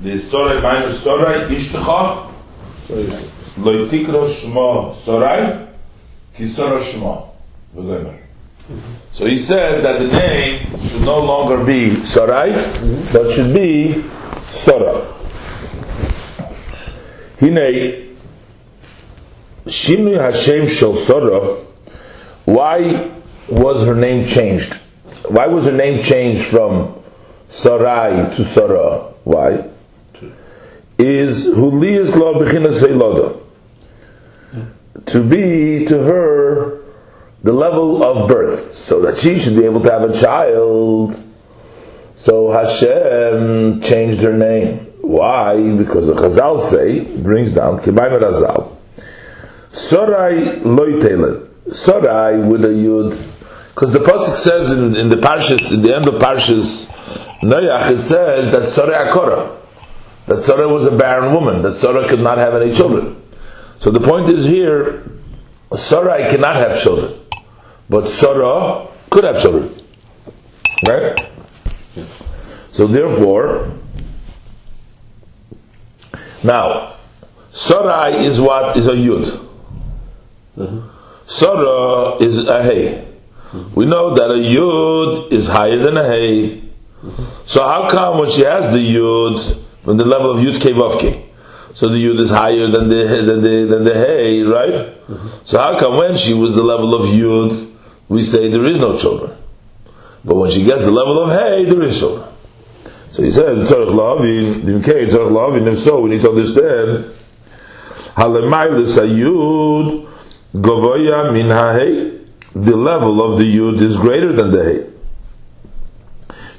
the Sorai minor Sorai Ishtecha Lo Tikro Shmo Sorai Ki Sora Shmo V'gomer. So he says that the name should no longer be Sarai, but should be Sora. Hine Shinui Hashem Shel Sora. Why was her name changed? Why was her name changed from Sarai to Sora? Why? Is Huliyas Lo Bechinas Veiloda. To be to her the level of birth, so that she should be able to have a child. So Hashem changed her name. Why? Because the Chazal say, brings down, Kibayim Razal, Sorai Loitele, Sorai with a Yud, because the Pasuk says in, in the Parshas, in the end of Parshas Noach, it says that Sorai Akora, that Sorai was a barren woman, that Sorai could not have any children. So the point is here, Sorai cannot have children. But Sarah could have children. Right? So therefore, now, Sarai is what? Is a Yud. Sarah is a Hey. We know that a Yud is higher than a Hey. So how come when she has the Yud, when the level of Yud Kevavke, so the Yud is higher than the than the than the Hey, right? So how come when she was the level of Yud, we say there is no children. But when she gets the level of hay, there is children. So he said, Tzarech Lahavin, Dimkei, Tzarech Lahavin, if so, we need to understand, Halemai Sayud, Govoya Min HaHei, the level of the Yud is greater than the Hey.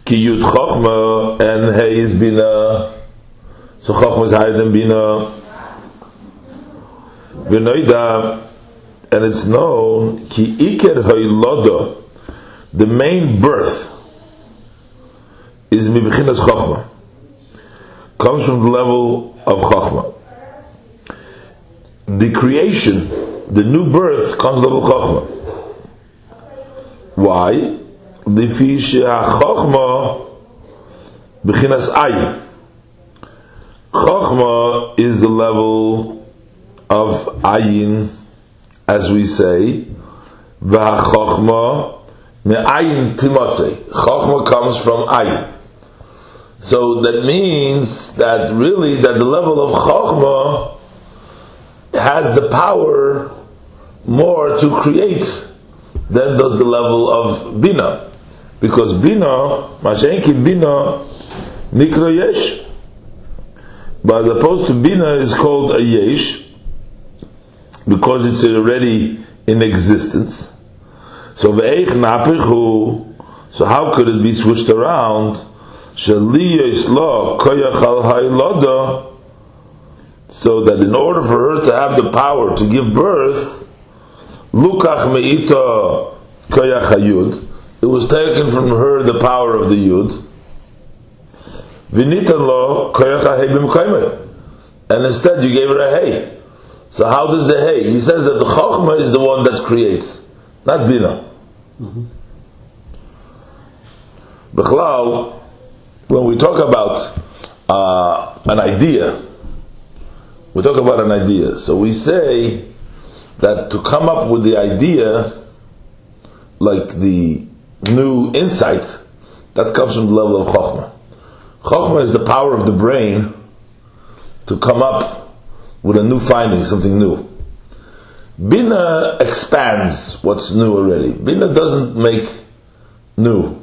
Ki Yud Chochma, and Hey is Bina, so is higher than Bina. Benoida, and it's known ki iker hayloda, the main birth is mibichinas chachma, comes from the level of chachma. The creation, the new birth, comes from the level of chachma. Why? Lifi chachma bechinas ayin. Chachma is the level of ayin as we say, v'hachachma me'ayin timotzei. Chachma comes from ayin. So that means that really that the level of chachma has the power more to create than does the level of bina, because bina, mashenki bina, nikra yesh. But as opposed to bina is called a yesh, because it's already in existence. So ve'eich napichu, so how could it be switched around? So that in order for her to have the power to give birth, lukach meita koyach it was taken from her the power of the yud. Vinita lo koyach and instead you gave her a hay. So how does the hay? He says that the chokhmah is the one that creates, not bina. Mm-hmm. when we talk about uh, an idea, we talk about an idea. So we say that to come up with the idea, like the new insight, that comes from the level of chokhmah. Chokhmah is the power of the brain to come up with a new finding, something new. Bina expands what's new already. Bina doesn't make new.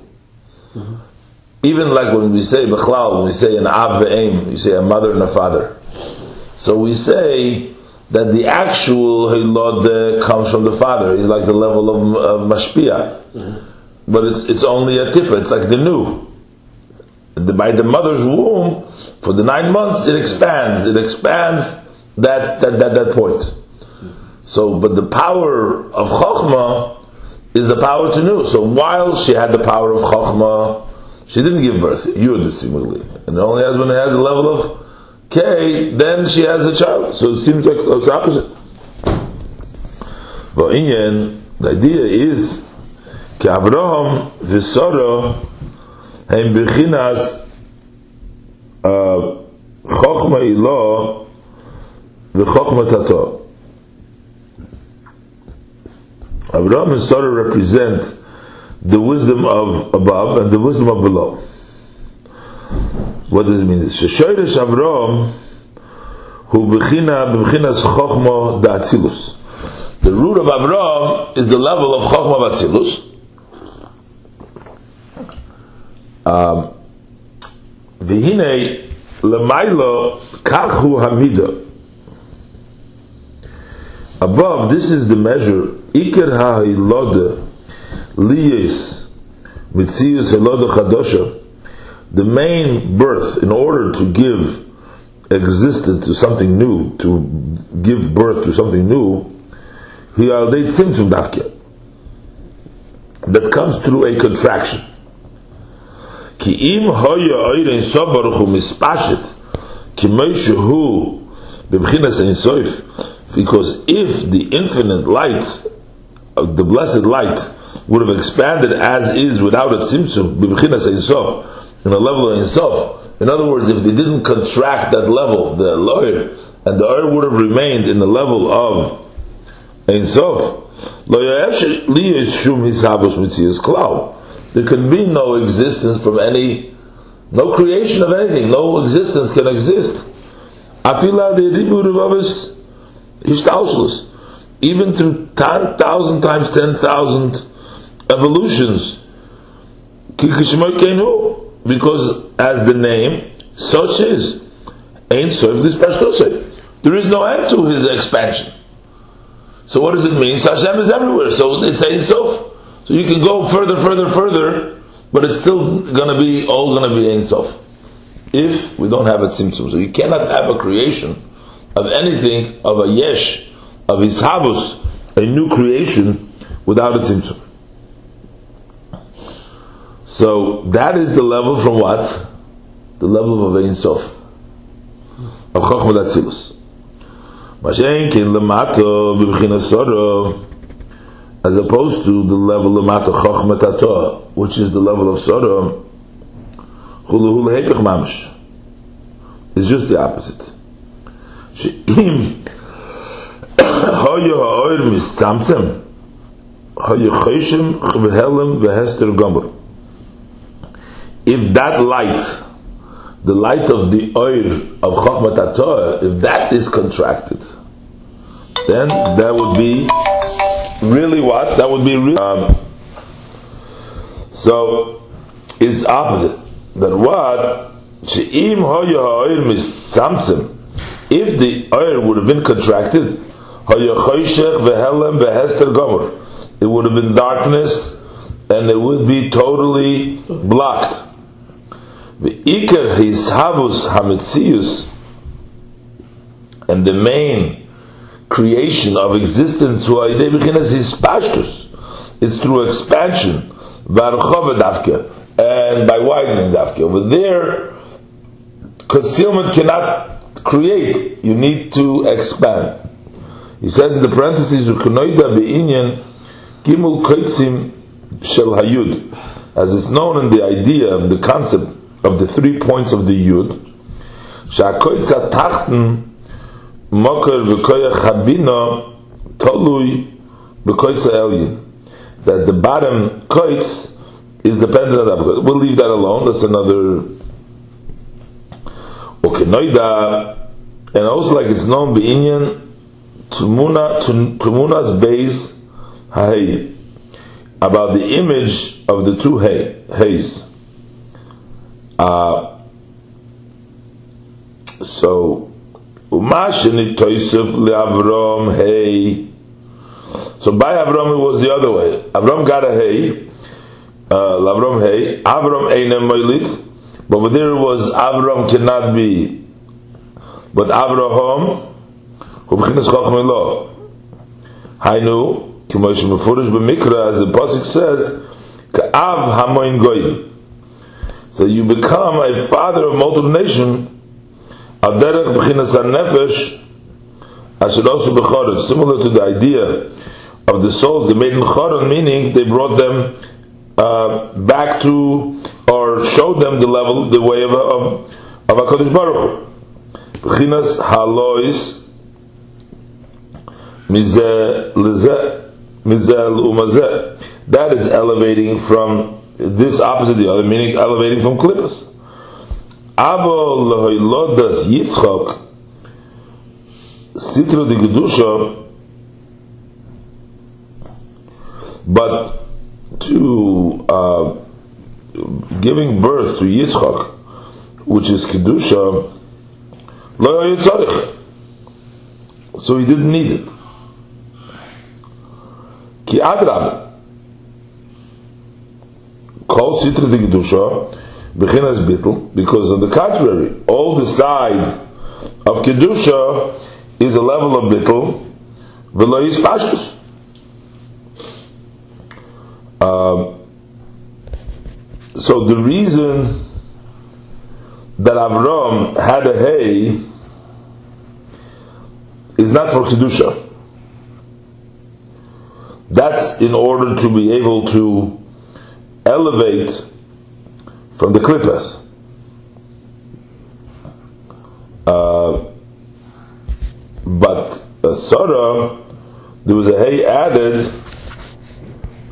Mm-hmm. Even like when we say Bechlal, when we say an Av ve'em, you say a mother and a father. So we say that the actual Hilod comes from the father. He's like the level of, of Mashpia. Mm-hmm. But it's, it's only a tip, it's like the new. The, by the mother's womb, for the nine months, it expands. It expands that, that, that, that point. So, but the power of Chokhmah is the power to know. So while she had the power of Chokhmah, she didn't give birth. Yud, seemingly. And only has when it has the level of K, then she has a child. So it seems like it's opposite. But in the idea is, Avraham v'Sora hem bechinas uh, Chochma ilo v'chochma tato. Avraham and Sarah represent the wisdom of above and the wisdom of below. What does it mean? Sheshoyresh Avraham hu b'china b'chinas chochma da'atzilus. The root of Avraham is the level of chochma da'atzilus. Um, V'hinei lemailo kachu hamida. Above, this is the measure. Iker ha'ilode liyes mitzius hilode chadosha. The main birth, in order to give existence to something new, to give birth to something new, he aldeit tzimtzum dafke. That comes through a contraction. Ki im hoya oirin sobaruchu mispashit, ki meishu bibchinas insoif, because if the infinite light, uh, the blessed light, would have expanded as is without a tzimtzum, bibchinas insof, in a level of insof, in other words, if they didn't contract that level, the lawyer, and the oil would have remained in the level of insof, lo yashum hisabus mitzias klau, there can be no existence from any, no creation of anything, no existence can exist. Even through 10,000 times 10,000 evolutions. Because as the name, such is. Served this There is no end to his expansion. So what does it mean? Hashem is everywhere. So it's Ein Sof. So you can go further, further, further, but it's still going to be all going to be Ein Sof. If we don't have a tzimtzum. So you cannot have a creation of anything, of a yesh, of hishabus, a new creation, without a tzimtzum. So that is the level from what? The level of Ein Sof. Of Chochmah Atzilus. Mashenkin lemato b'bchinas as opposed to the level of Mata Chochmat which is the level of Sodom, Hulu Hulu Hepech Mamish. It's just the opposite. She'im Hoyo Ha'oir Mitzamtzem Hoyo Cheshim Chvehelem Vehester Gomer If that light, the light of the oil of Chochmat if that is contracted, then that would be really what? That would be. Um, so it's opposite. That what? She'im hoya ha'oir misamtzim. If the oir would have been contracted, hoya choshech vehelem vehester gomer. It would have been darkness and it would be totally blocked. The iker his havus hametzius and the main creation of existence who is pashtus. It's through expansion, and by widening dafke. Over there, concealment cannot create. You need to expand. He says in the parentheses, be'inyan gimul koitzim shel hayud, as it's known in the idea, and the concept of the three points of the yud, shakoitza tachten Mokar v'koyach habina tolui v'koytza elyin. That the bottom koitz is dependent on that. We'll leave that alone. That's another. Okay, noida, and also like it's known b'inyan tumuna tumuna's base hay about the image of the two hay hays. Uh, so Umashini Toisuf Avram Hey. So by Avram it was the other way. Avram got a hay, uh, Lavram Hey. Avram Einem Moilit. But over there was Avram cannot be. But Avraham, who begins Chacham Lo. Hainu, Kimosh Mefurish B'Mikra, as the Pasuk says, Ka'av Hamoin Goyim. So you become a father of multiple nations Aderech b'chinas nefesh asher also b'choron, similar to the idea of the souls they made in choron, meaning they brought them uh, back to or showed them the level, the way of of, of Hakadosh Baruch B'chinas halois mizeh lezeh mizeh umazeh. That is elevating from this opposite the other, meaning elevating from klippus. Abo lehoilodas Yitzchok sitro de gedusha, but to uh, giving birth to Yitzchak, which is kedusha, lo yitzarich. So he didn't need it. Ki adrab, kol sitra de kedusha, bechinas bittel, because on the contrary, all the side of kedusha is a level of bittel, v'lo yispashtus. Um, so the reason that Avram had a hay is not for kedusha. That's in order to be able to elevate from the klippas. Uh, but uh, Sarah, there was a hay added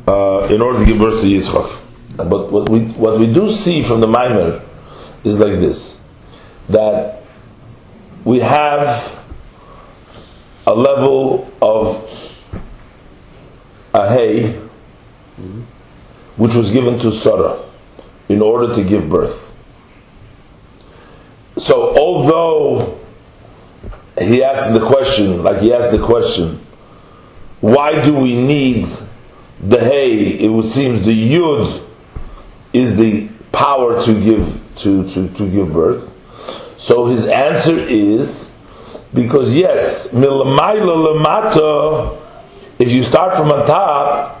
uh, in order to give birth to Yitzchak. But what we what we do see from the Maimer is like this: that we have a level of a hay which was given to Sarah in order to give birth. So although he asked the question, like he asked the question, why do we need the hay? It would seem the yud is the power to give to, to, to give birth. So his answer is because yes, milamaila lamata, if you start from on top,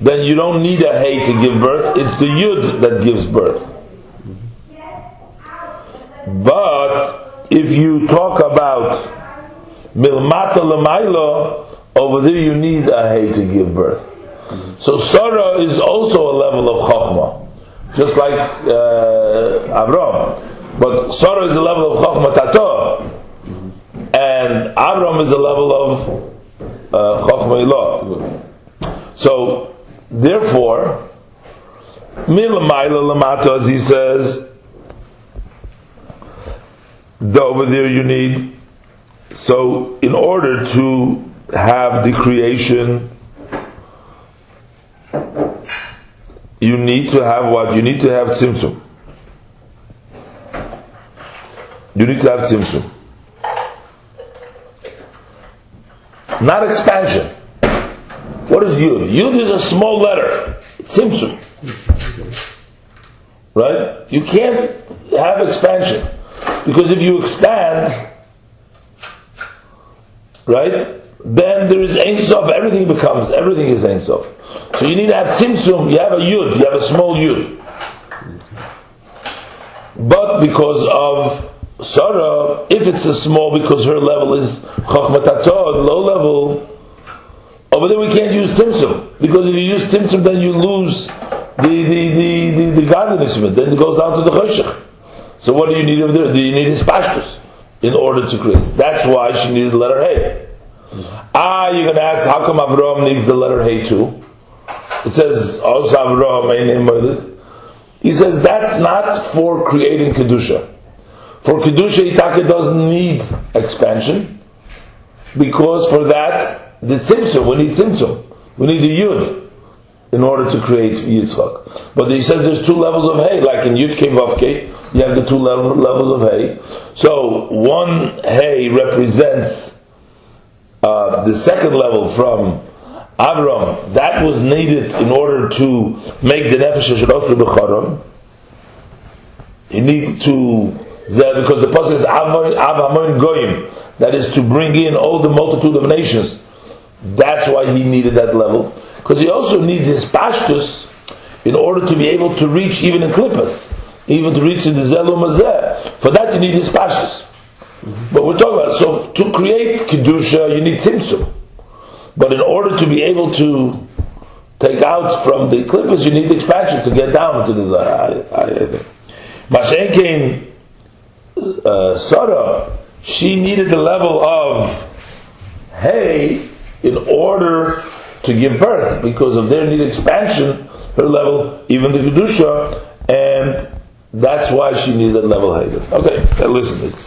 then you don't need a hay to give birth. It's the yud that gives birth. But if you talk about milmata lamaila, over there you need a hay to give birth. So Sarah is also a level of chokhmah just like uh, Avram. But Sarah is the level of Chokhmah Tato, and Avram is the level of uh, Chokhmah Ilah. So, therefore, Milamayla Lamato, as he says, the, over there you need. So, in order to have the creation you need to have what? You need to have tzimtzum. You need to have tzimtzum. Not expansion. What is yud? Yud is a small letter. Tzimtzum. Right? You can't have expansion. Because if you expand, right, then there is Ein Sof, everything becomes, everything is Ein Sof. So you need to have tzimtzum, you have a yud, you have a small yud. But because of Sarah, if it's a small, because her level is chachmatatod, low level, over there we can't use tzimtzum. Because if you use tzimtzum, then you lose the, the, the, the, the godliness of it. Then it goes down to the choshech. So what do you need over there? Do you need his pashtus in order to create? That's why she needed the letter Hey. Ah, you're going to ask, how come Avraham needs the letter Hey too? It says, also Avraham, he says that's not for creating Kedusha. For Kedusha, Itaka doesn't need expansion, because for that, the Tzimtzum, we need Tzimtzum. We need the Yud in order to create Yitzchak. But he says there's two levels of hay, like in Yud Kevavke, you have the two levels of hay. So one hay represents uh, the second level from Avram, that was needed in order to make the nefesh shalosh b'charon. He needed to because the pasuk is Avamon Goyim, that is to bring in all the multitude of nations. That's why he needed that level. Because he also needs his pashtus in order to be able to reach even in klippas, even to reach in the zelum mazeh. For that you need his pashtus. But we're talking about so to create kedusha you need tzimtzum. But in order to be able to take out from the klippas, you need the expansion to get down to the. I, think. Mashen came uh, Sarah. she needed the level of hay in order to give birth because of their need expansion, her level, even the Kedusha, and that's why she needed a level hay. Okay, listen, it's.